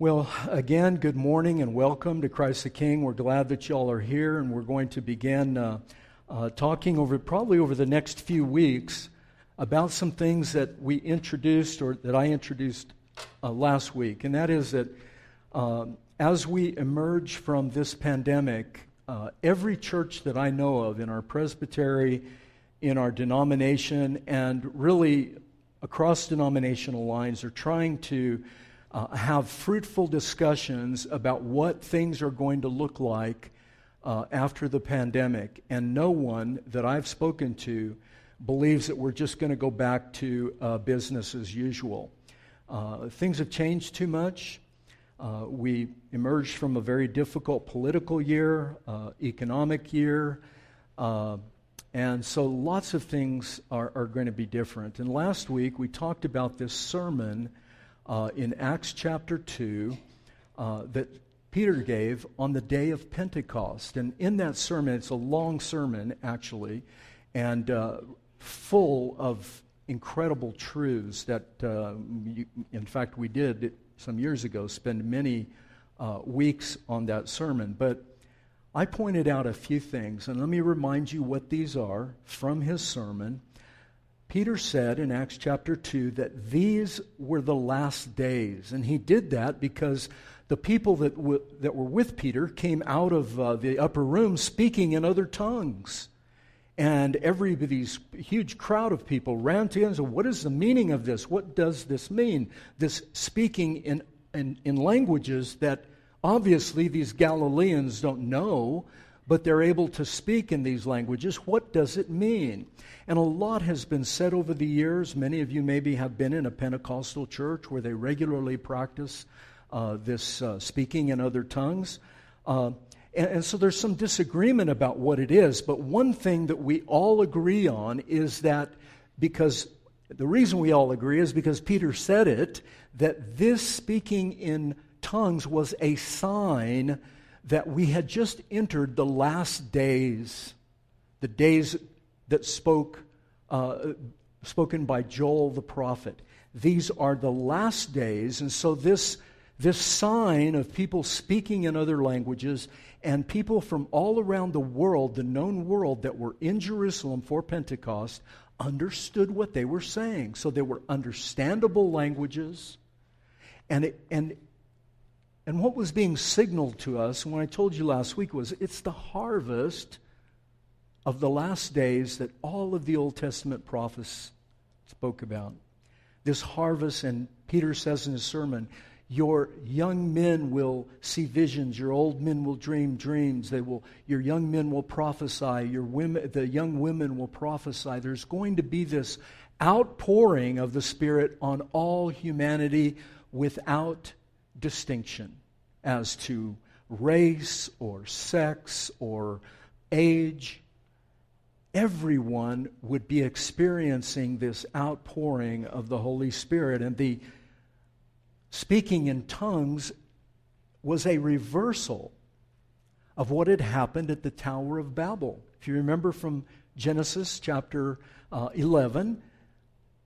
Well, again, good morning and welcome to Christ the King. We're glad that y'all are here, and we're going to begin uh, uh, talking over probably over the next few weeks about some things that we introduced or that I introduced uh, last week, and that is that um, as we emerge from this pandemic, uh, every church that I know of in our presbytery, in our denomination, and really across denominational lines are trying to uh, have fruitful discussions about what things are going to look like uh, after the pandemic. And no one that I've spoken to believes that we're just going to go back to uh, business as usual. Uh, things have changed too much. Uh, we emerged from a very difficult political year, uh, economic year, and so lots of things are, are, going to be different. And last week we talked about this sermon uh, in Acts chapter 2 uh, that Peter gave on the day of Pentecost. And in that sermon, it's a long sermon actually, and uh, full of incredible truths that, you, in fact, we did some years ago spend many uh, weeks on that sermon. But I pointed out a few things, and let me remind you what these are from his sermon. Peter said in Acts chapter 2 that these were the last days. And he did that because the people that, w- that were with Peter came out of uh, the upper room speaking in other tongues. And every these huge crowd of people ran to him and said, What is the meaning of this? What does this mean? This speaking in, in, in languages that obviously these Galileans don't know, but they're able to speak in these languages. What does it mean? And a lot has been said over the years. Many of you maybe have been in a Pentecostal church where they regularly practice uh, this uh, speaking in other tongues. Uh, and, and so there's some disagreement about what it is, but one thing that we all agree on is that because the reason we all agree is because Peter said it, that this speaking in tongues was a sign that we had just entered the last days, the days that spoke, uh, spoken by Joel the prophet. These are the last days, and so this, this sign of people speaking in other languages and people from all around the world, the known world that were in Jerusalem for Pentecost, understood what they were saying. So they were understandable languages. And, it, and, and what was being signaled to us, when I told you last week, was it's the harvest of the last days that all of the Old Testament prophets spoke about. This harvest, and Peter says in his sermon, your young men will see visions. Your old men will dream dreams. They will, your young men will prophesy. Your women, the young women will prophesy. There's going to be this outpouring of the Spirit on all humanity without distinction as to race or sex or age. Everyone would be experiencing this outpouring of the Holy Spirit. And the speaking in tongues was a reversal of what had happened at the Tower of Babel. If you remember from Genesis chapter uh, 11,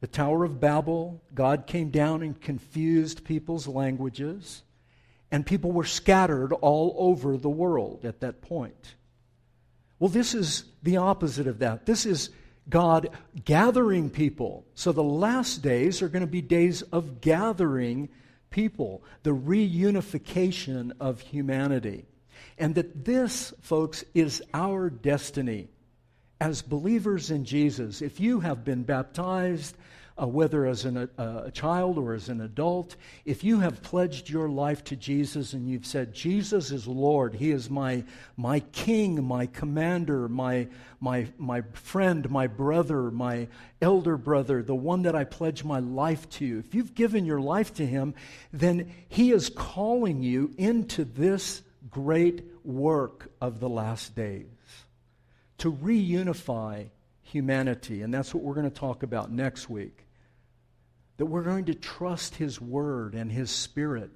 the Tower of Babel, God came down and confused people's languages, and people were scattered all over the world at that point. Well, this is the opposite of that. This is God gathering people. So the last days are going to be days of gathering people, the reunification of humanity. And that this, folks, is our destiny as believers in Jesus. If you have been baptized, uh, whether as an, uh, a child or as an adult, if you have pledged your life to Jesus and you've said, Jesus is Lord, He is my, my King, my commander, my, my, my friend, my brother, my elder brother, the one that I pledge my life to, if you've given your life to Him, then He is calling you into this great work of the last days to reunify humanity. And that's what we're going to talk about next week that we're going to trust His Word and His Spirit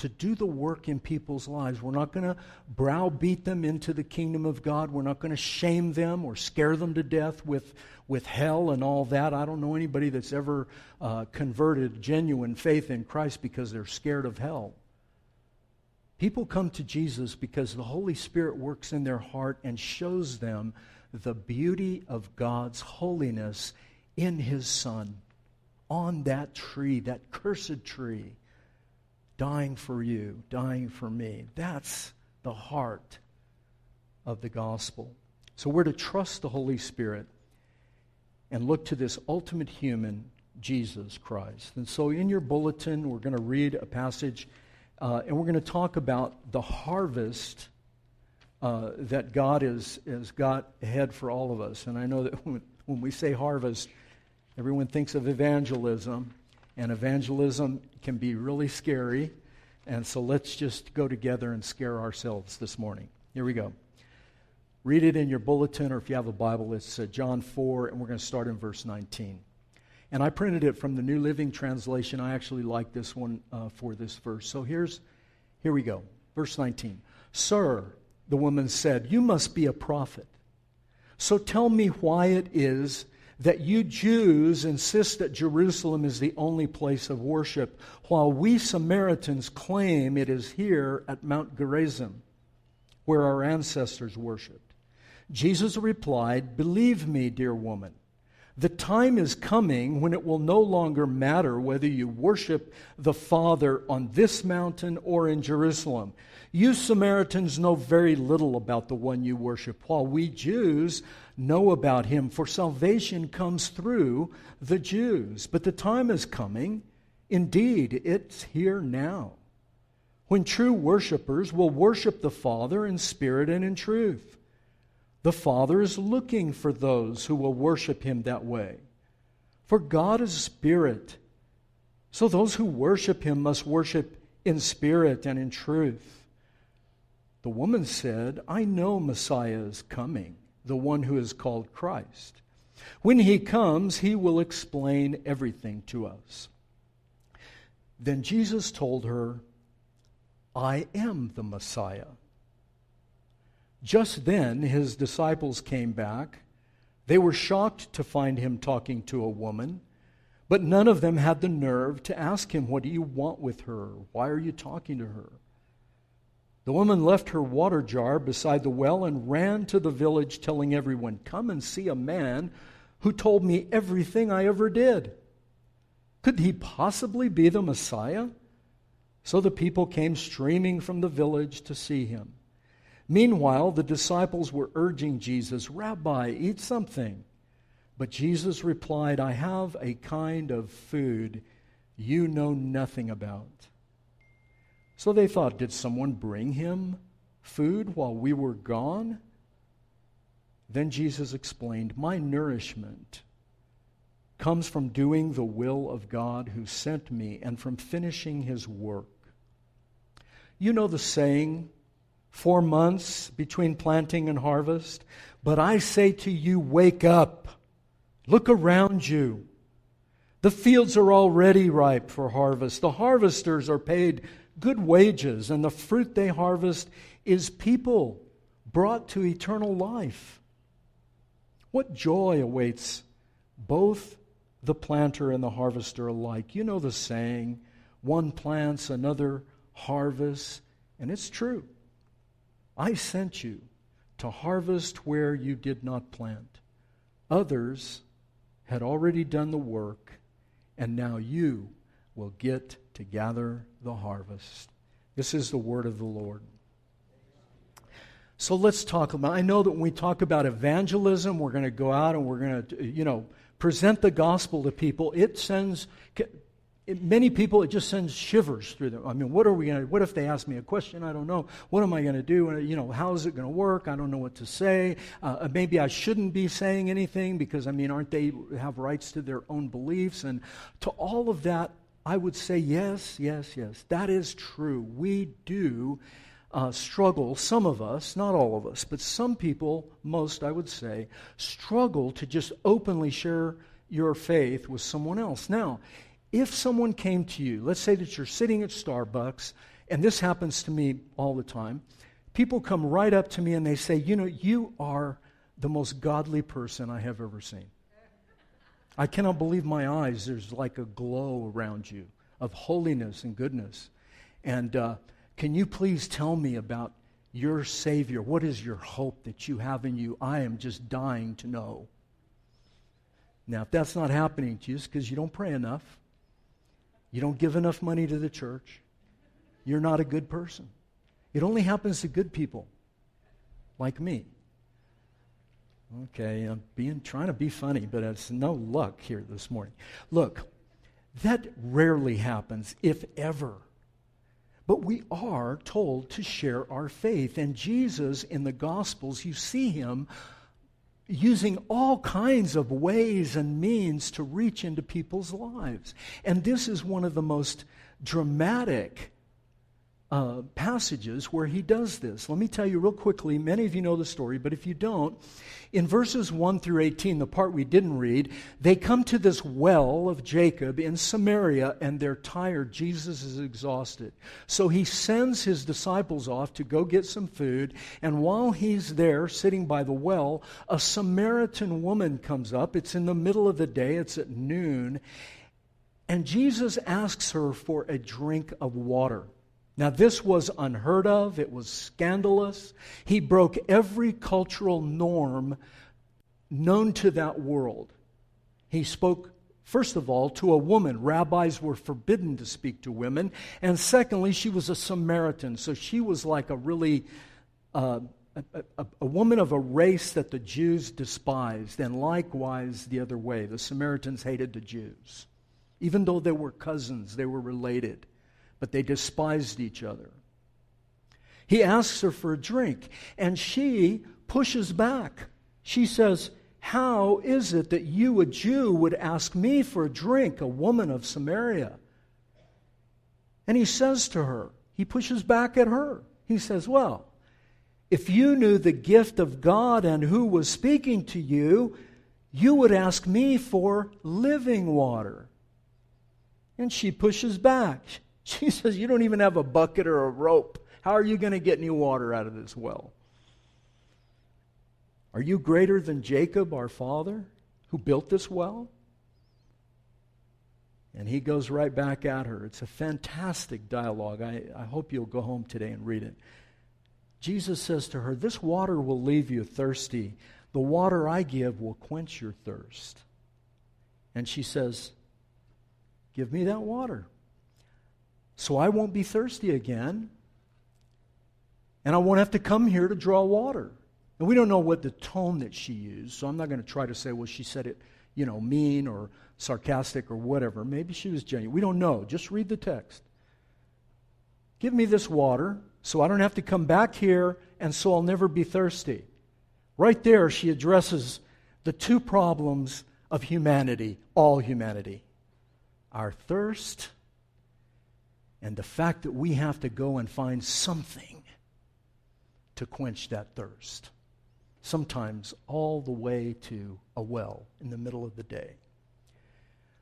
to do the work in people's lives. We're not going to browbeat them into the kingdom of God. We're not going to shame them or scare them to death with, with hell and all that. I don't know anybody that's ever uh, converted genuine faith in Christ because they're scared of hell. People come to Jesus because the Holy Spirit works in their heart and shows them the beauty of God's holiness in His Son on that tree, that cursed tree, dying for you, dying for me. That's the heart of the gospel. So we're to trust the Holy Spirit and look to this ultimate human, Jesus Christ. And so in your bulletin, we're going to read a passage uh, and we're going to talk about the harvest uh, that God has, has got ahead for all of us. And I know that when, when we say harvest, everyone thinks of evangelism, and evangelism can be really scary. And so let's just go together and scare ourselves this morning. Here we go. Read it in your bulletin, or if you have a Bible, it's uh, John 4, and we're going to start in verse 19. And I printed it from the New Living Translation. I actually like this one uh, for this verse. So here's, here we go. Verse 19. Sir, the woman said, You must be a prophet. So tell me why it is that you Jews insist that Jerusalem is the only place of worship, while we Samaritans claim it is here at Mount Gerizim, where our ancestors worshiped. Jesus replied, Believe me, dear woman, the time is coming when it will no longer matter whether you worship the Father on this mountain or in Jerusalem. You Samaritans know very little about the one you worship, while we Jews know about him, for salvation comes through the Jews. But the time is coming, indeed, it's here now, when true worshipers will worship the Father in spirit and in truth. The Father is looking for those who will worship him that way. For God is spirit. So those who worship him must worship in spirit and in truth. The woman said, I know Messiah is coming, the one who is called Christ. When he comes, he will explain everything to us. Then Jesus told her, I am the Messiah. Just then, his disciples came back. They were shocked to find him talking to a woman, but none of them had the nerve to ask him, What do you want with her? Why are you talking to her? The woman left her water jar beside the well and ran to the village, telling everyone, Come and see a man who told me everything I ever did. Could he possibly be the Messiah? So the people came streaming from the village to see him. Meanwhile, the disciples were urging Jesus, Rabbi, eat something. But Jesus replied, I have a kind of food you know nothing about. So they thought, Did someone bring him food while we were gone? Then Jesus explained, My nourishment comes from doing the will of God who sent me and from finishing his work. You know the saying, four months between planting and harvest. But I say to you, wake up, look around you. The fields are already ripe for harvest. The harvesters are paid good wages, and the fruit they harvest is people brought to eternal life. What joy awaits both the planter and the harvester alike. You know the saying one plants, another harvests, and it's true. I sent you to harvest where you did not plant. Others had already done the work, and now you will get to gather the harvest. This is the word of the Lord. So let's talk about. I know that when we talk about evangelism, we're going to go out and we're going to, you know, present the gospel to people. It sends many people, it just sends shivers through them. I mean, what are we going to, what if they ask me a question? I don't know. What am I going to do? And You know, how is it going to work? I don't know what to say. Uh, maybe I shouldn't be saying anything because, I mean, aren't they have rights to their own beliefs? And to all of that, I would say yes, yes, yes. That is true. We do uh, struggle, some of us, not all of us, but some people, most I would say, struggle to just openly share your faith with someone else. Now, if someone came to you, let's say that you're sitting at Starbucks, and this happens to me all the time, people come right up to me and they say, You know, you are the most godly person I have ever seen. I cannot believe my eyes. There's like a glow around you of holiness and goodness. And, uh, Can you please tell me about your Savior? What is your hope that you have in you? I am just dying to know. Now, if that's not happening to you, it's because you don't pray enough, you don't give enough money to the church, you're not a good person. It only happens to good people like me. Okay, I'm being trying to be funny, but it's no luck here this morning. Look, that rarely happens, if ever. But we are told to share our faith. And Jesus in the Gospels, you see him using all kinds of ways and means to reach into people's lives. And this is one of the most dramatic uh, passages where he does this. Let me tell you real quickly. Many of you know the story, but if you don't, in verses 1 through 18, the part we didn't read, they come to this well of Jacob in Samaria and they're tired. Jesus is exhausted. So he sends his disciples off to go get some food. And while he's there sitting by the well, a Samaritan woman comes up. It's in the middle of the day, it's at noon. And Jesus asks her for a drink of water. Now, this was unheard of, it was scandalous. He broke every cultural norm known to that world. He spoke, first of all, to a woman. Rabbis were forbidden to speak to women. And secondly, she was a Samaritan, so she was like a really. Uh, a, a, a, woman of a race that the Jews despised, and likewise the other way. The Samaritans hated the Jews. Even though they were cousins, they were related but they despised each other. He asks her for a drink, and she pushes back. She says, How is it that you, a Jew, would ask me for a drink, a woman of Samaria? And he says to her, he pushes back at her. He says, Well, if you knew the gift of God and who was speaking to you, you would ask me for living water. And she pushes back. She says, You don't even have a bucket or a rope. How are you going to get any water out of this well? Are you greater than Jacob, our father, who built this well? And he goes right back at her. It's a fantastic dialogue. I, I hope you'll go home today and read it. Jesus says to her, This water will leave you thirsty. The water I give will quench your thirst. And she says, Give me that water so I won't be thirsty again. And I won't have to come here to draw water. And we don't know what the tone that she used, so I'm not going to try to say, well, she said it, you know, mean or sarcastic or whatever. Maybe she was genuine. We don't know. Just read the text. Give me this water so I don't have to come back here and so I'll never be thirsty. Right there, she addresses the two problems of humanity, all humanity our thirst and the fact that we have to go and find something to quench that thirst. Sometimes all the way to a well in the middle of the day.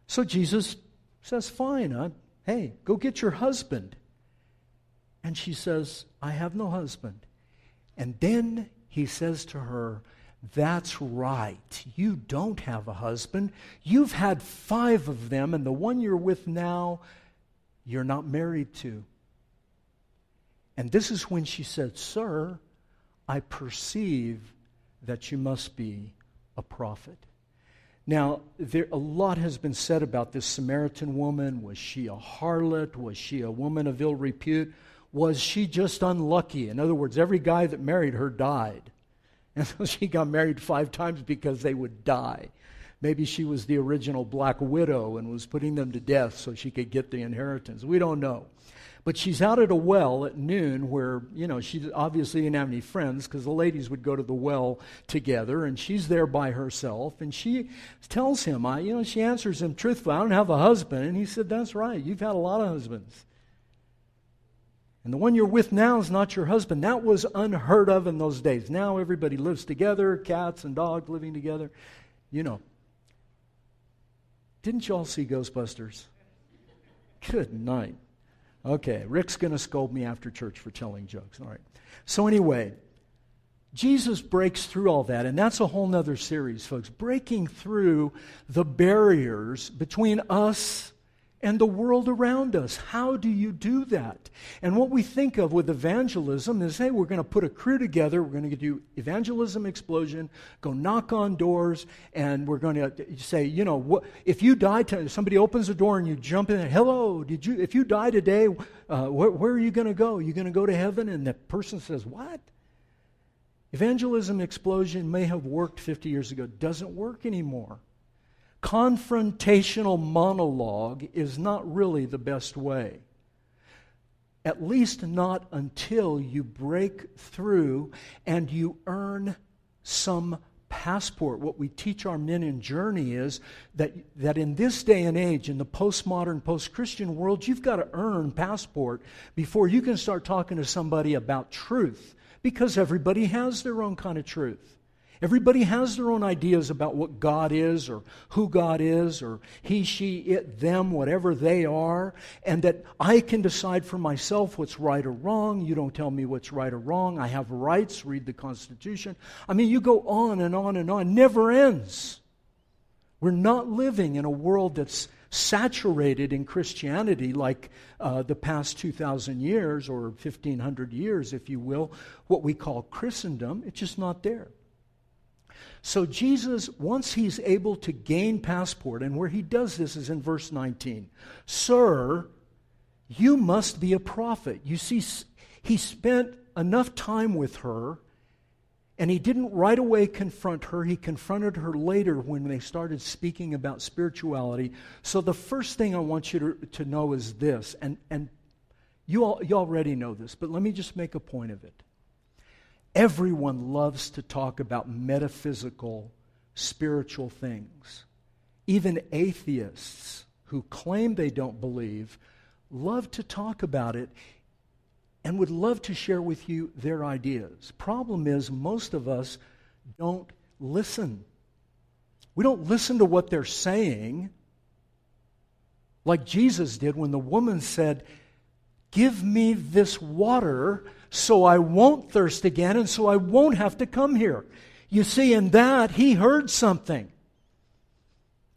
So Jesus says, Fine, hey, go get your husband. And she says, I have no husband. And then he says to her, That's right. You don't have a husband. You've had five of them, and the one you're with now you're not married to. And this is when she said, Sir, I perceive that you must be a prophet. Now, there, a lot has been said about this Samaritan woman. Was she a harlot? Was she a woman of ill repute? Was she just unlucky? In other words, every guy that married her died. And so she got married five times because they would die. Maybe she was the original black widow and was putting them to death so she could get the inheritance. We don't know. But she's out at a well at noon where, you know, she obviously didn't have any friends because the ladies would go to the well together and she's there by herself. And she tells him, I, you know, she answers him truthfully, I don't have a husband. And he said, That's right. You've had a lot of husbands. And the one you're with now is not your husband. That was unheard of in those days. Now everybody lives together, cats and dogs living together. You know, didn't you all see Ghostbusters? Good night. Okay, Rick's going to scold me after church for telling jokes. All right. So, anyway, Jesus breaks through all that, and that's a whole nother series, folks. Breaking through the barriers between us and the world around us. How do you do that? And what we think of with evangelism is hey, we're going to put a crew together, we're going to do evangelism explosion, go knock on doors, and we're going to say, you know, what, if you die, to, somebody opens the door and you jump in, hello, did you, if you die today, uh, where, where are you going to go? You going to go to heaven? And the person says, what? Evangelism explosion may have worked 50 years ago, doesn't work anymore confrontational monologue is not really the best way. At least not until you break through and you earn some passport. What we teach our men in Journey is that, that in this day and age, in the postmodern, post Christian world, you've got to earn passport before you can start talking to somebody about truth because everybody has their own kind of truth. Everybody has their own ideas about what God is or who God is or he, she, it, them, whatever they are, and that I can decide for myself what's right or wrong. You don't tell me what's right or wrong. I have rights, read the Constitution. I mean, you go on and on and on, never ends. We're not living in a world that's saturated in Christianity like uh, the past 2,000 years or 1,500 years, if you will, what we call Christendom. It's just not there. So, Jesus, once he's able to gain passport, and where he does this is in verse 19 Sir, you must be a prophet. You see, he spent enough time with her, and he didn't right away confront her. He confronted her later when they started speaking about spirituality. So, the first thing I want you to, to know is this, and, and you, all, you already know this, but let me just make a point of it. Everyone loves to talk about metaphysical, spiritual things. Even atheists who claim they don't believe love to talk about it and would love to share with you their ideas. Problem is, most of us don't listen. We don't listen to what they're saying like Jesus did when the woman said, Give me this water so I won't thirst again and so I won't have to come here. You see, in that, he heard something.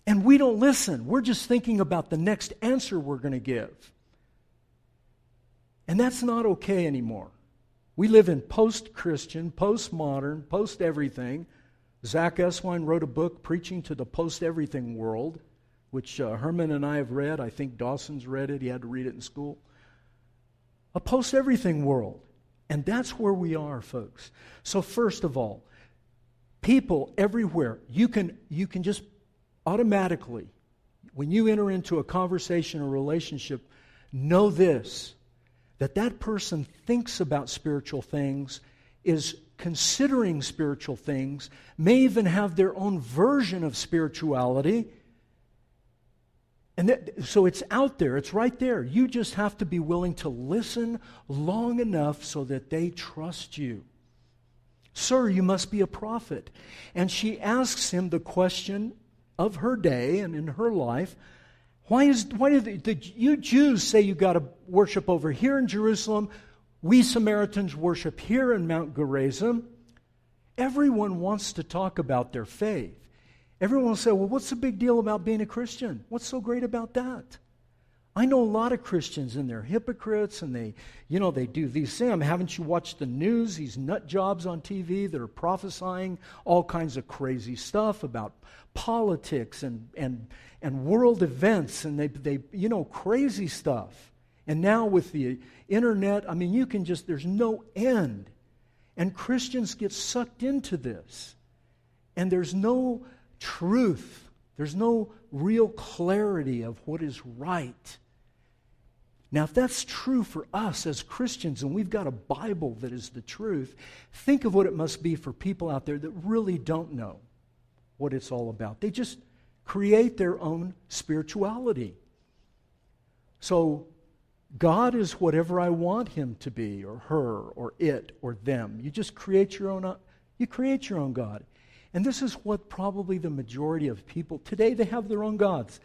And we don't listen. We're just thinking about the next answer we're going to give. And that's not okay anymore. We live in post Christian, post modern, post everything. Zach Eswine wrote a book preaching to the post everything world, which uh, Herman and I have read. I think Dawson's read it. He had to read it in school. A post everything world. And that's where we are, folks. So, first of all, people everywhere, you can, you can just automatically, when you enter into a conversation or relationship, know this that that person thinks about spiritual things, is considering spiritual things, may even have their own version of spirituality and that, so it's out there, it's right there. You just have to be willing to listen long enough so that they trust you. Sir, you must be a prophet. And she asks him the question of her day and in her life why, is, why the, you Jews say you got to worship over here in Jerusalem? We Samaritans worship here in Mount Gerizim. Everyone wants to talk about their faith. Everyone will say, well, what's the big deal about being a Christian? What's so great about that? I know a lot of Christians and they're hypocrites and they, you know, they do these things. Haven't you watched the news? These nut jobs on TV that are prophesying all kinds of crazy stuff about politics and, and, and world events and they, they, you know, crazy stuff. And now with the internet, I mean, you can just, there's no end. And Christians get sucked into this. And there's no truth. There's no real clarity of what is right. Now, if that's true for us as Christians and we've got a Bible that is the truth, think of what it must be for people out there that really don't know what it's all about. They just create their own spirituality. So, God is whatever I want him to be, or her, or it, or them. You just create your own, you create your own God. And this is what probably the majority of people today they have their own gods.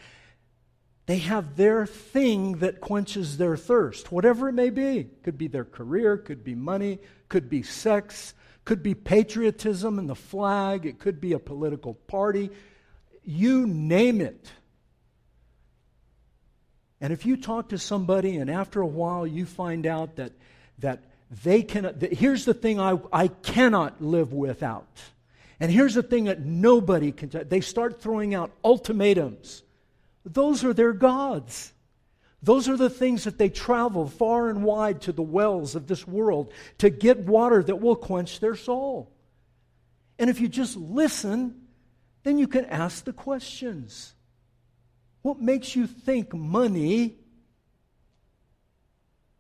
They have their thing that quenches their thirst, whatever it may be. Could be their career, could be money, could be sex, could be patriotism and the flag, it could be a political party. You name it. And if you talk to somebody and after a while you find out that, that they cannot, that here's the thing I, I cannot live without. And here's the thing that nobody can, they start throwing out ultimatums. Those are their gods. Those are the things that they travel far and wide to the wells of this world to get water that will quench their soul. And if you just listen, then you can ask the questions. What makes you think money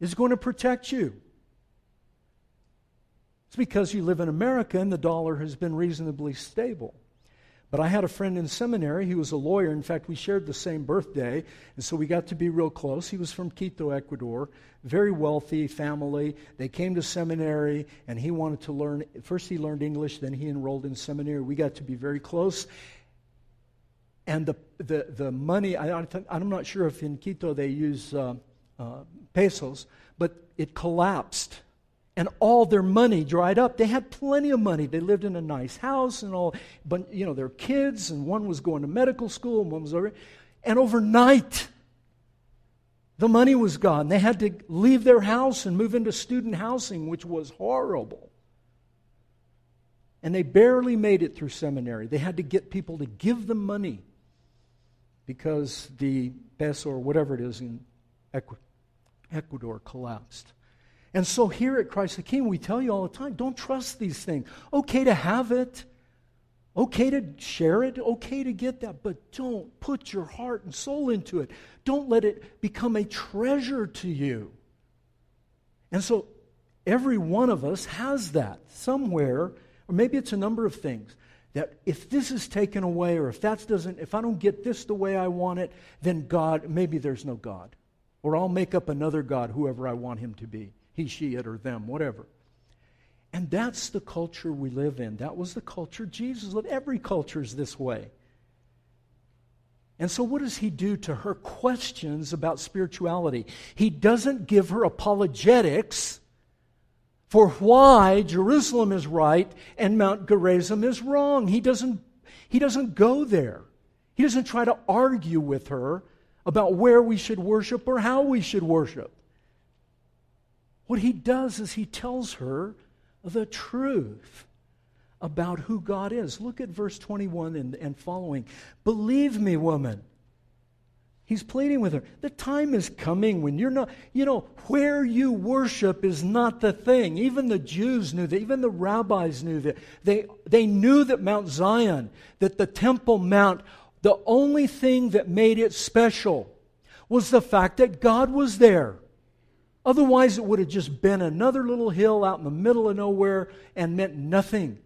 is going to protect you? It's because you live in America and the dollar has been reasonably stable. But I had a friend in seminary. He was a lawyer. In fact, we shared the same birthday, and so we got to be real close. He was from Quito, Ecuador, very wealthy family. They came to seminary, and he wanted to learn. First, he learned English, then, he enrolled in seminary. We got to be very close. And the, the, the money, I, I'm not sure if in Quito they use uh, uh, pesos, but it collapsed and all their money dried up. They had plenty of money. They lived in a nice house and all, but you know, their kids, and one was going to medical school, and one was over. And overnight, the money was gone. They had to leave their house and move into student housing, which was horrible. And they barely made it through seminary. They had to get people to give them money because the peso or whatever it is in Ecuador collapsed. And so here at Christ the King, we tell you all the time don't trust these things. Okay to have it, okay to share it, okay to get that, but don't put your heart and soul into it. Don't let it become a treasure to you. And so every one of us has that somewhere, or maybe it's a number of things. That if this is taken away, or if that doesn't, if I don't get this the way I want it, then God, maybe there's no God. Or I'll make up another God, whoever I want him to be he, she, it, or them, whatever. And that's the culture we live in. That was the culture Jesus lived. Every culture is this way. And so, what does he do to her questions about spirituality? He doesn't give her apologetics for why Jerusalem is right and Mount Gerizim is wrong. He doesn't, he doesn't go there. He doesn't try to argue with her about where we should worship or how we should worship. What he does is he tells her the truth about who God is. Look at verse 21 and, and following. Believe me, woman. He's pleading with her. The time is coming when you're not, you know, where you worship is not the thing. Even the Jews knew that. Even the rabbis knew that. They, they knew that Mount Zion, that the Temple Mount, the only thing that made it special was the fact that God was there. Otherwise, it would have just been another little hill out in the middle of nowhere and meant nothing.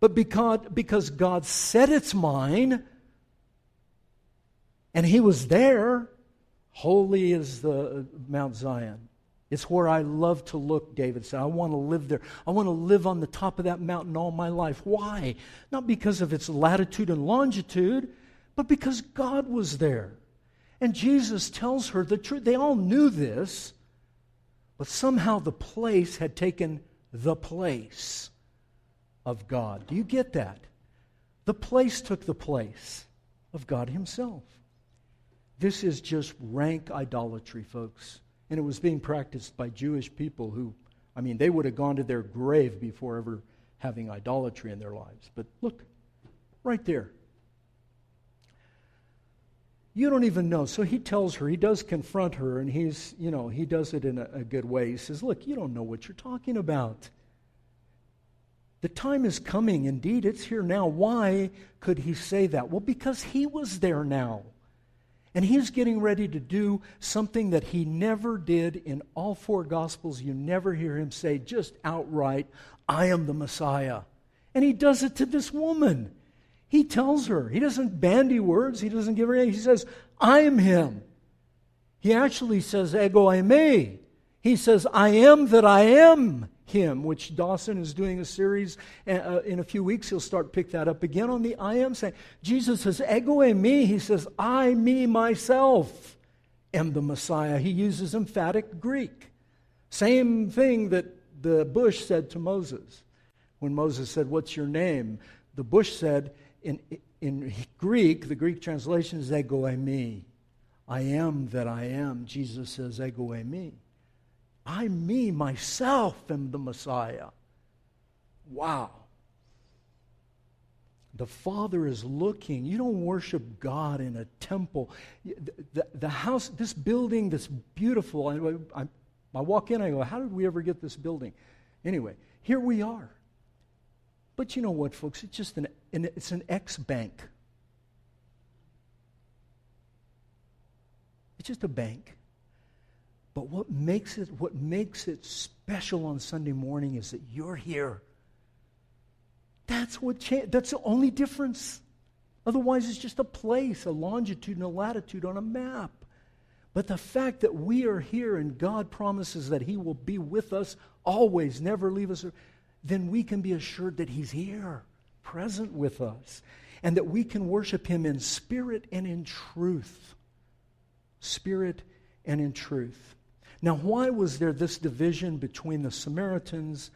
But because, because God said it's mine, and He was there, holy is the Mount Zion. It's where I love to look, David said. I want to live there. I want to live on the top of that mountain all my life. Why? Not because of its latitude and longitude, but because God was there. And Jesus tells her the truth. They all knew this. But somehow the place had taken the place of God. Do you get that? The place took the place of God Himself. This is just rank idolatry, folks. And it was being practiced by Jewish people who, I mean, they would have gone to their grave before ever having idolatry in their lives. But look, right there. You don't even know. So he tells her, he does confront her, and he's, you know, he does it in a, a good way. He says, Look, you don't know what you're talking about. The time is coming. Indeed, it's here now. Why could he say that? Well, because he was there now. And he's getting ready to do something that he never did in all four Gospels. You never hear him say just outright, I am the Messiah. And he does it to this woman. He tells her. He doesn't bandy words. He doesn't give her anything. He says, I am him. He actually says, ego eimi. He says, I am that I am him, which Dawson is doing a series uh, in a few weeks. He'll start pick that up again on the I am saying. Jesus says, ego eimi. He says, I, me, myself am the Messiah. He uses emphatic Greek. Same thing that the bush said to Moses. When Moses said, What's your name? The bush said, in, in Greek, the Greek translation is ego eimi. I am that I am, Jesus says, Ego eimi. I, me, myself, am the Messiah. Wow. The Father is looking. You don't worship God in a temple. The, the, the house, this building that's beautiful, I, I, I walk in, I go, How did we ever get this building? Anyway, here we are. But you know what, folks? It's just an, it's an ex bank. It's just a bank. But what makes it what makes it special on Sunday morning is that you're here. That's what cha- that's the only difference. Otherwise it's just a place, a longitude and a latitude on a map. But the fact that we are here and God promises that he will be with us always, never leave us, then we can be assured that he's here, present with us, and that we can worship him in spirit and in truth spirit and in truth. Now, why was there this division between the Samaritans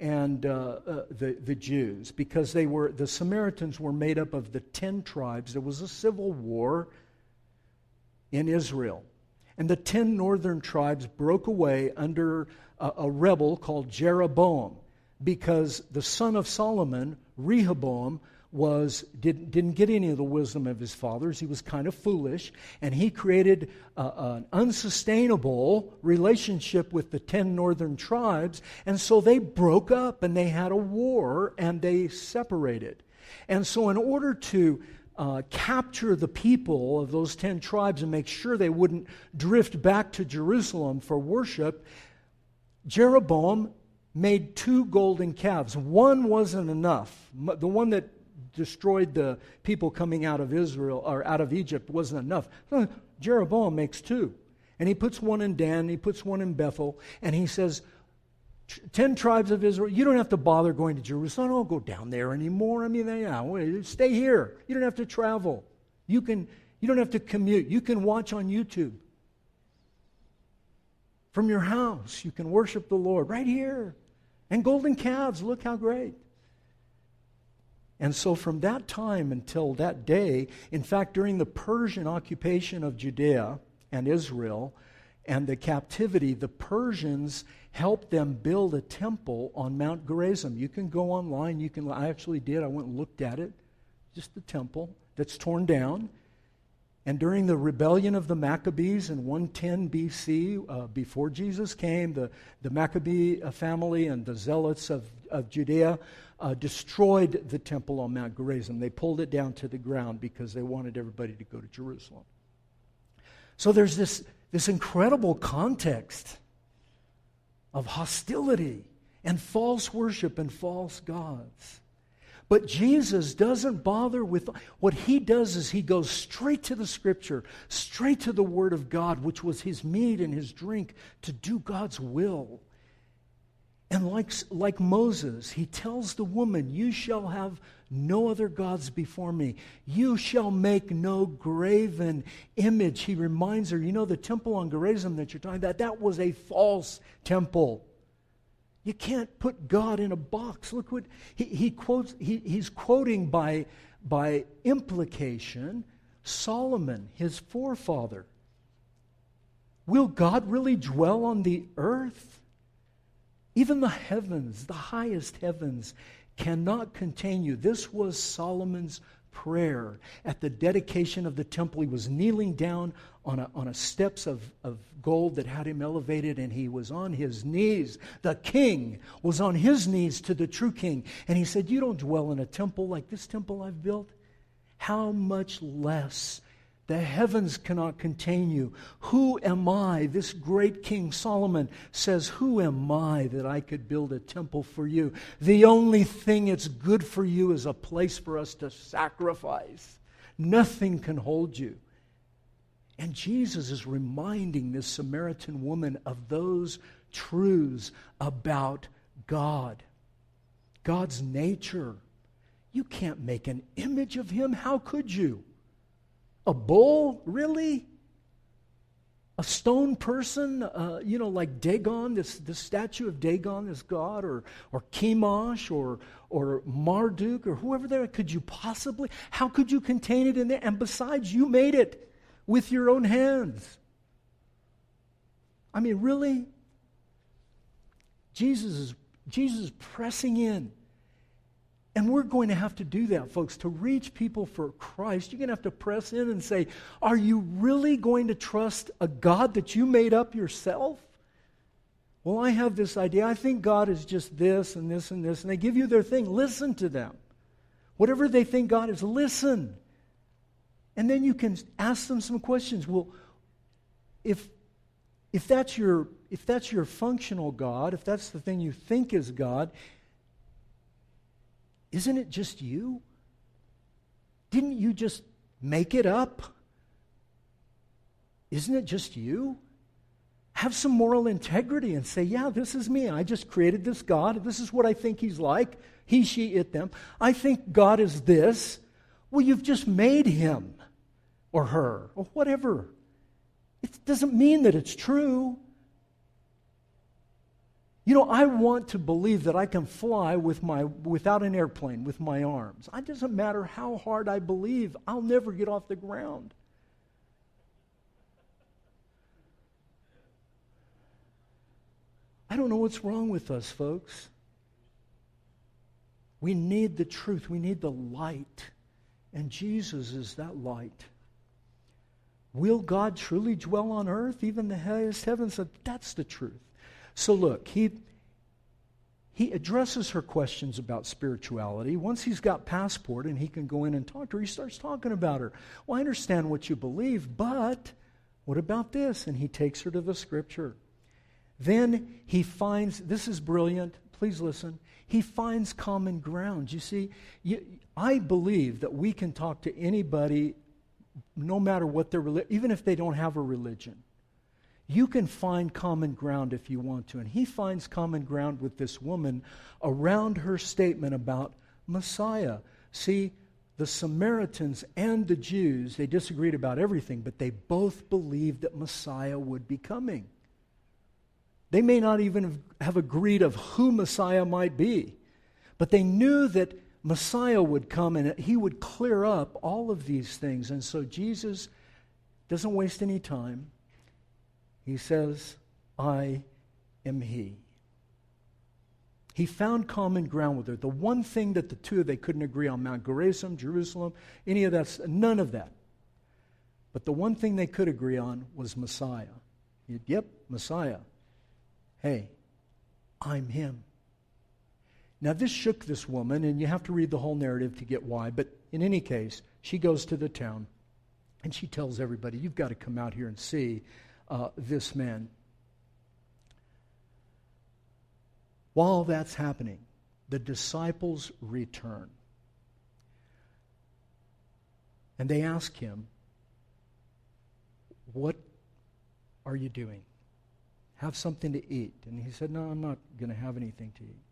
and uh, uh, the, the Jews? Because they were, the Samaritans were made up of the ten tribes. There was a civil war in Israel. And the ten northern tribes broke away under a, a rebel called Jeroboam because the son of Solomon, Rehoboam, was didn't, didn't get any of the wisdom of his fathers. He was kind of foolish, and he created uh, an unsustainable relationship with the ten northern tribes, and so they broke up and they had a war and they separated. And so, in order to uh, capture the people of those ten tribes and make sure they wouldn't drift back to Jerusalem for worship, Jeroboam made two golden calves. One wasn't enough. The one that destroyed the people coming out of Israel or out of Egypt wasn't enough. Jeroboam makes two. And he puts one in Dan, he puts one in Bethel, and he says, Ten tribes of Israel, you don't have to bother going to Jerusalem. Don't go down there anymore. I mean, yeah, stay here. You don't have to travel. You, can, you don't have to commute. You can watch on YouTube. From your house, you can worship the Lord right here. And golden calves, look how great. And so, from that time until that day, in fact, during the Persian occupation of Judea and Israel and the captivity, the Persians helped them build a temple on Mount Gerizim. You can go online. You can. I actually did. I went and looked at it. Just the temple that's torn down. And during the rebellion of the Maccabees in 110 BC, uh, before Jesus came, the, the Maccabee family and the zealots of, of Judea uh, destroyed the temple on Mount Gerizim. They pulled it down to the ground because they wanted everybody to go to Jerusalem. So there's this, this incredible context of hostility and false worship and false gods. But Jesus doesn't bother with what he does is he goes straight to the scripture, straight to the word of God, which was his meat and his drink to do God's will. And like, like Moses, he tells the woman, You shall have no other gods before me. You shall make no graven image. He reminds her, You know, the temple on Gerizim that you're talking about, that was a false temple. You can't put God in a box. Look what he, he quotes, he, he's quoting by, by implication Solomon, his forefather. Will God really dwell on the earth? Even the heavens, the highest heavens, cannot contain you. This was Solomon's prayer at the dedication of the temple. He was kneeling down on a, on a steps of, of gold that had him elevated, and he was on his knees. The king was on his knees to the true king. And he said, You don't dwell in a temple like this temple I've built. How much less the heavens cannot contain you. Who am I? This great King Solomon says, Who am I that I could build a temple for you? The only thing it's good for you is a place for us to sacrifice. Nothing can hold you. And Jesus is reminding this Samaritan woman of those truths about God, God's nature. You can't make an image of Him. How could you? A bull? Really? A stone person? Uh, you know, like Dagon, this, this statue of Dagon, this god, or, or Chemosh, or, or Marduk, or whoever there. Could you possibly? How could you contain it in there? And besides, you made it. with your own hands. I mean, really? Jesus is, Jesus is pressing in. And we're going to have to do that, folks. To reach people for Christ, you're going to have to press in and say, Are you really going to trust a God that you made up yourself? Well, I have this idea. I think God is just this and this and this. And they give you their thing. Listen to them. Whatever they think God is, listen. And then you can ask them some questions. Well, if, if, that's your, if that's your functional God, if that's the thing you think is God, isn't it just you? Didn't you just make it up? Isn't it just you? Have some moral integrity and say, yeah, this is me. I just created this God. This is what I think he's like. He, she, it, them. I think God is this. Well, you've just made him or her or whatever. It doesn't mean that it's true. You know, I want to believe that I can fly with my, without an airplane with my arms. It doesn't matter how hard I believe, I'll never get off the ground. I don't know what's wrong with us, folks. We need the truth, we need the light. And Jesus is that light. Will God truly dwell on earth, even the highest heavens? That's the truth. So look, he he addresses her questions about spirituality. Once he's got passport and he can go in and talk to her, he starts talking about her. Well, I understand what you believe, but what about this? And he takes her to the scripture. Then he finds this is brilliant. Please listen. He finds common ground. You see, you, I believe that we can talk to anybody, no matter what their religion, even if they don't have a religion. You can find common ground if you want to. And he finds common ground with this woman around her statement about Messiah. See, the Samaritans and the Jews, they disagreed about everything, but they both believed that Messiah would be coming. They may not even have agreed of who Messiah might be, but they knew that Messiah would come and he would clear up all of these things. And so Jesus doesn't waste any time. He says, I am he. He found common ground with her. The one thing that the two of they couldn't agree on Mount Gerizim, Jerusalem, any of that, none of that. But the one thing they could agree on was Messiah. Yep, Messiah. Hey, I'm him. Now, this shook this woman, and you have to read the whole narrative to get why. But in any case, she goes to the town and she tells everybody, You've got to come out here and see uh, this man. While that's happening, the disciples return. And they ask him, What are you doing? Have something to eat. And he said, No, I'm not going to have anything to eat.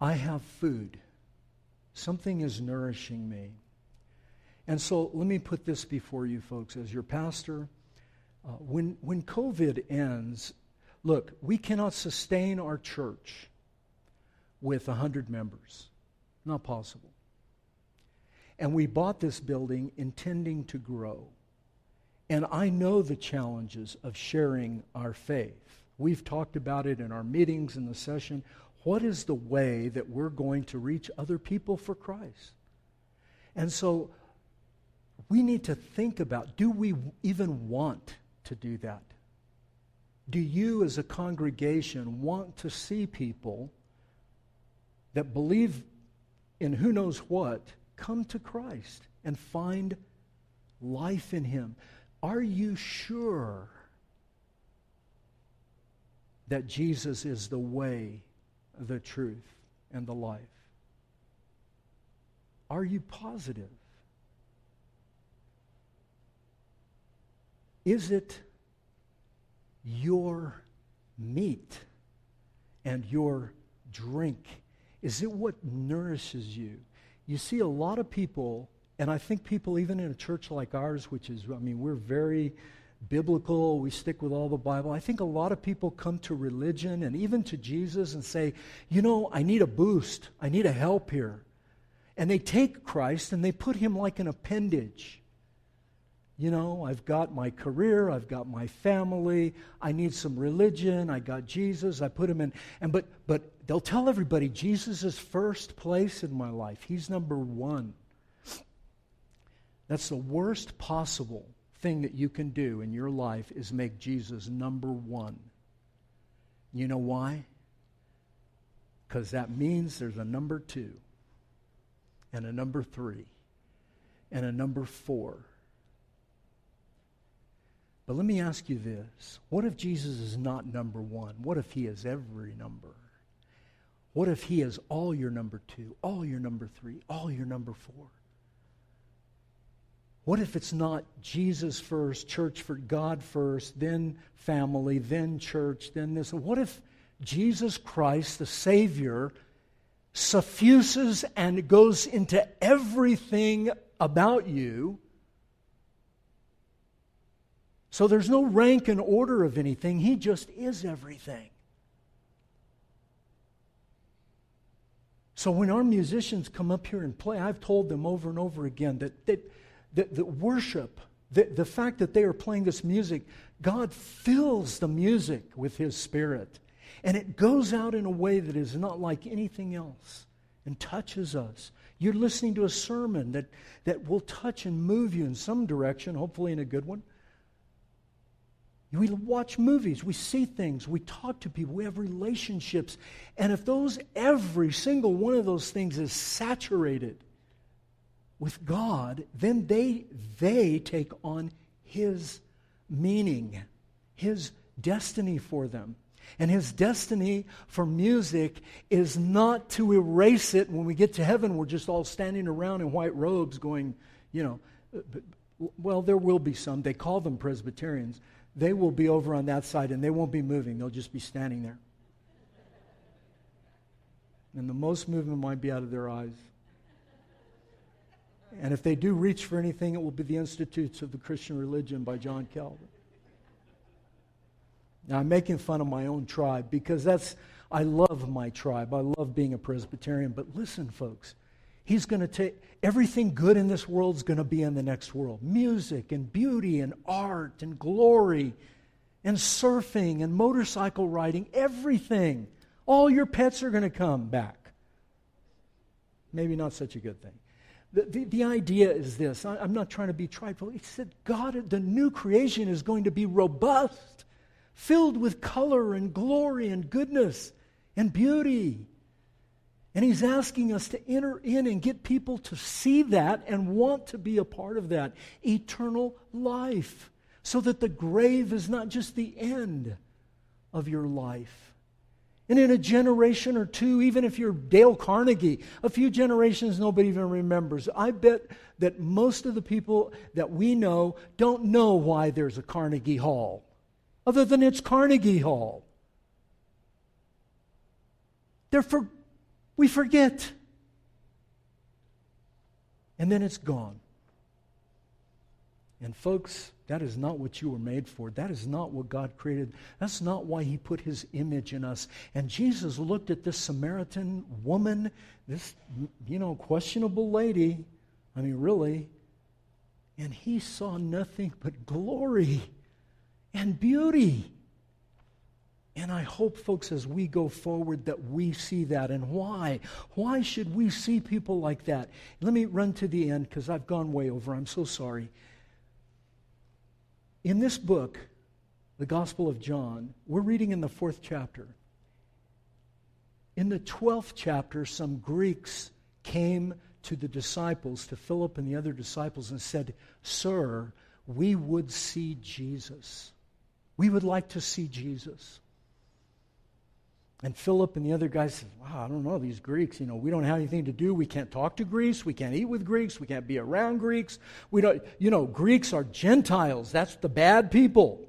I have food. Something is nourishing me. And so let me put this before you folks as your pastor. Uh, when, when COVID ends, look, we cannot sustain our church with 100 members. Not possible. And we bought this building intending to grow. And I know the challenges of sharing our faith. We've talked about it in our meetings in the session. What is the way that we're going to reach other people for Christ? And so we need to think about do we even want to do that? Do you, as a congregation, want to see people that believe in who knows what come to Christ and find life in Him? Are you sure that Jesus is the way, the truth, and the life? Are you positive? Is it your meat and your drink? Is it what nourishes you? You see, a lot of people, and I think people, even in a church like ours, which is, I mean, we're very biblical, we stick with all the Bible. I think a lot of people come to religion and even to Jesus and say, you know, I need a boost, I need a help here. And they take Christ and they put him like an appendage. You know, I've got my career, I've got my family, I need some religion, I got Jesus, I put him in. And but but they'll tell everybody Jesus is first place in my life. He's number 1. That's the worst possible thing that you can do in your life is make Jesus number 1. You know why? Because that means there's a number 2 and a number 3 and a number 4 but let me ask you this what if Jesus is not number one? What if he is every number? What if he is all your number two, all your number three, all your number four? What if it's not Jesus first, church for God first, then family, then church, then this? What if Jesus Christ, the Savior, suffuses and goes into everything about you? So there's no rank and order of anything. He just is everything. So when our musicians come up here and play, I've told them over and over again that, that, that, that worship, that the fact that they are playing this music, God fills the music with His Spirit. And it goes out in a way that is not like anything else and touches us. You're listening to a sermon that, that will touch and move you in some direction, hopefully in a good one. We watch movies, we see things, we talk to people, we have relationships. And if those, every single one of those things is saturated with God, then they, they take on His meaning, His destiny for them. And His destiny for music is not to erase it. When we get to heaven, we're just all standing around in white robes going, you know, well, there will be some. They call them Presbyterians they will be over on that side and they won't be moving. They'll just be standing there. And the most movement might be out of their eyes. And if they do reach for anything, it will be the Institutes of the Christian Religion by John Calvin. Now, I'm making fun of my own tribe because that's, I love my tribe. I love being a Presbyterian. But listen, folks, He's going to take everything good in this world is going to be in the next world music and beauty and art and glory and surfing and motorcycle riding, everything. All your pets are going to come back. Maybe not such a good thing. The, the, the idea is this I, I'm not trying to be trifle. He said, God, the new creation is going to be robust, filled with color and glory and goodness and beauty. And he's asking us to enter in and get people to see that and want to be a part of that eternal life so that the grave is not just the end of your life. And in a generation or two, even if you're Dale Carnegie, a few generations nobody even remembers. I bet that most of the people that we know don't know why there's a Carnegie Hall, other than it's Carnegie Hall. They're for we forget. And then it's gone. And, folks, that is not what you were made for. That is not what God created. That's not why He put His image in us. And Jesus looked at this Samaritan woman, this, you know, questionable lady. I mean, really. And He saw nothing but glory and beauty. And I hope, folks, as we go forward, that we see that. And why? Why should we see people like that? Let me run to the end because I've gone way over. I'm so sorry. In this book, the Gospel of John, we're reading in the fourth chapter. In the 12th chapter, some Greeks came to the disciples, to Philip and the other disciples, and said, Sir, we would see Jesus. We would like to see Jesus. And Philip and the other guys said, Wow, I don't know, these Greeks, you know, we don't have anything to do. We can't talk to Greeks. We can't eat with Greeks. We can't be around Greeks. We don't, you know, Greeks are Gentiles. That's the bad people.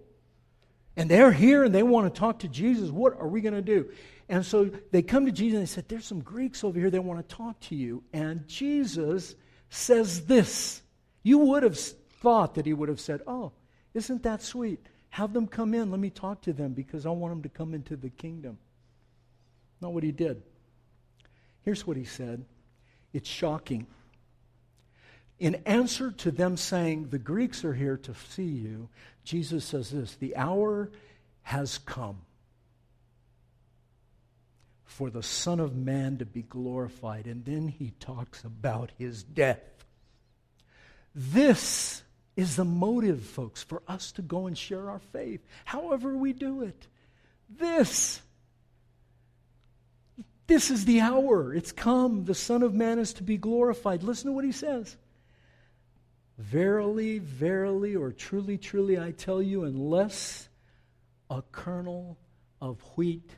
And they're here and they want to talk to Jesus. What are we going to do? And so they come to Jesus and they said, There's some Greeks over here that want to talk to you. And Jesus says this. You would have thought that he would have said, Oh, isn't that sweet? Have them come in. Let me talk to them because I want them to come into the kingdom. Not what he did. Here's what he said it's shocking. in answer to them saying, The Greeks are here to see you, Jesus says this The hour has come for the Son of Man to be glorified. And then he talks about his death. This is the motive, folks, for us to go and share our faith, however we do it. This. This is the hour. It's come. The Son of Man is to be glorified. Listen to what he says. Verily, verily, or truly, truly, I tell you, unless a kernel of wheat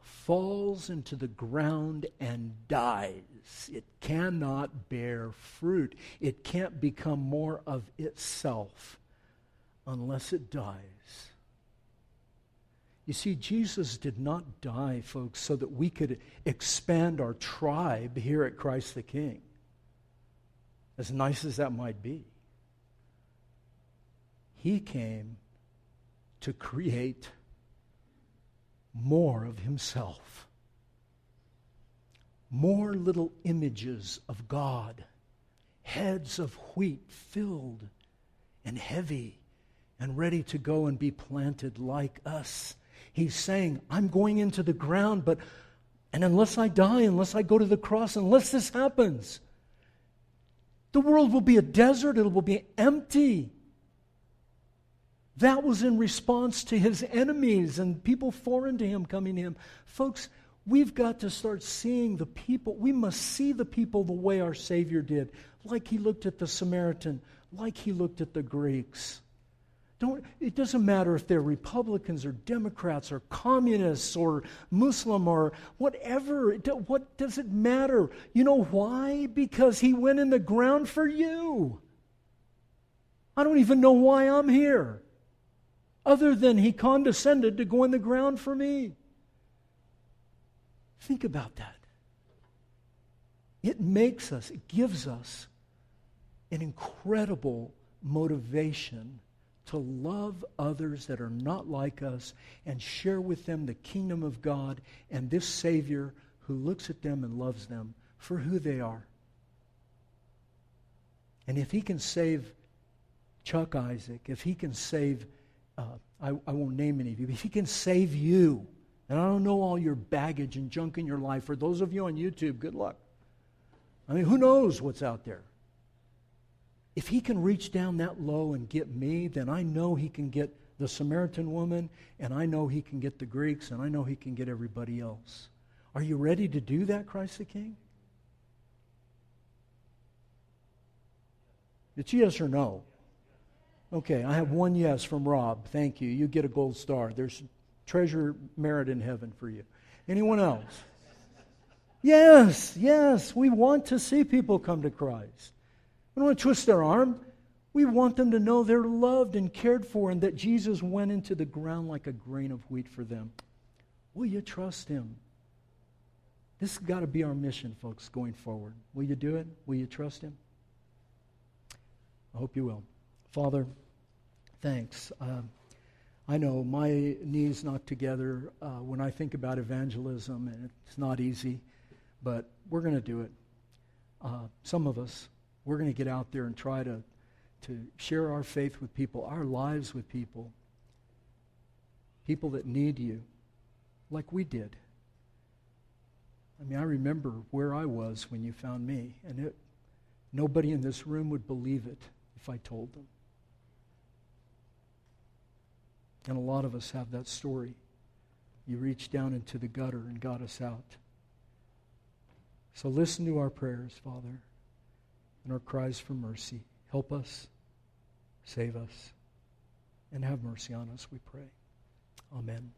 falls into the ground and dies. It cannot bear fruit. It can't become more of itself unless it dies. You see, Jesus did not die, folks, so that we could expand our tribe here at Christ the King, as nice as that might be. He came to create more of himself. More little images of God, heads of wheat filled and heavy and ready to go and be planted like us. He's saying, I'm going into the ground, but, and unless I die, unless I go to the cross, unless this happens, the world will be a desert, it will be empty. That was in response to his enemies and people foreign to him coming to him. Folks, we've got to start seeing the people. We must see the people the way our Savior did, like he looked at the Samaritan, like he looked at the Greeks. Don't, it doesn't matter if they're Republicans or Democrats or communists or Muslim or whatever. What does it matter? You know why? Because he went in the ground for you. I don't even know why I'm here other than he condescended to go in the ground for me. Think about that. It makes us, it gives us an incredible motivation to love others that are not like us and share with them the kingdom of God and this Savior who looks at them and loves them for who they are. And if he can save Chuck Isaac, if he can save uh, I, I won't name any of you, but if he can save you, and I don't know all your baggage and junk in your life, for those of you on YouTube, good luck. I mean, who knows what's out there? If he can reach down that low and get me, then I know he can get the Samaritan woman, and I know he can get the Greeks, and I know he can get everybody else. Are you ready to do that, Christ the King? It's yes or no. Okay, I have one yes from Rob. Thank you. You get a gold star. There's treasure merit in heaven for you. Anyone else? Yes, yes. We want to see people come to Christ. We don't want to twist their arm. We want them to know they're loved and cared for and that Jesus went into the ground like a grain of wheat for them. Will you trust him? This has got to be our mission, folks, going forward. Will you do it? Will you trust him? I hope you will. Father, thanks. Uh, I know my knees knock together uh, when I think about evangelism, and it's not easy, but we're going to do it. Uh, some of us, we're going to get out there and try to, to share our faith with people, our lives with people, people that need you, like we did. I mean, I remember where I was when you found me, and it, nobody in this room would believe it if I told them. And a lot of us have that story. You reached down into the gutter and got us out. So listen to our prayers, Father, and our cries for mercy. Help us, save us, and have mercy on us, we pray. Amen.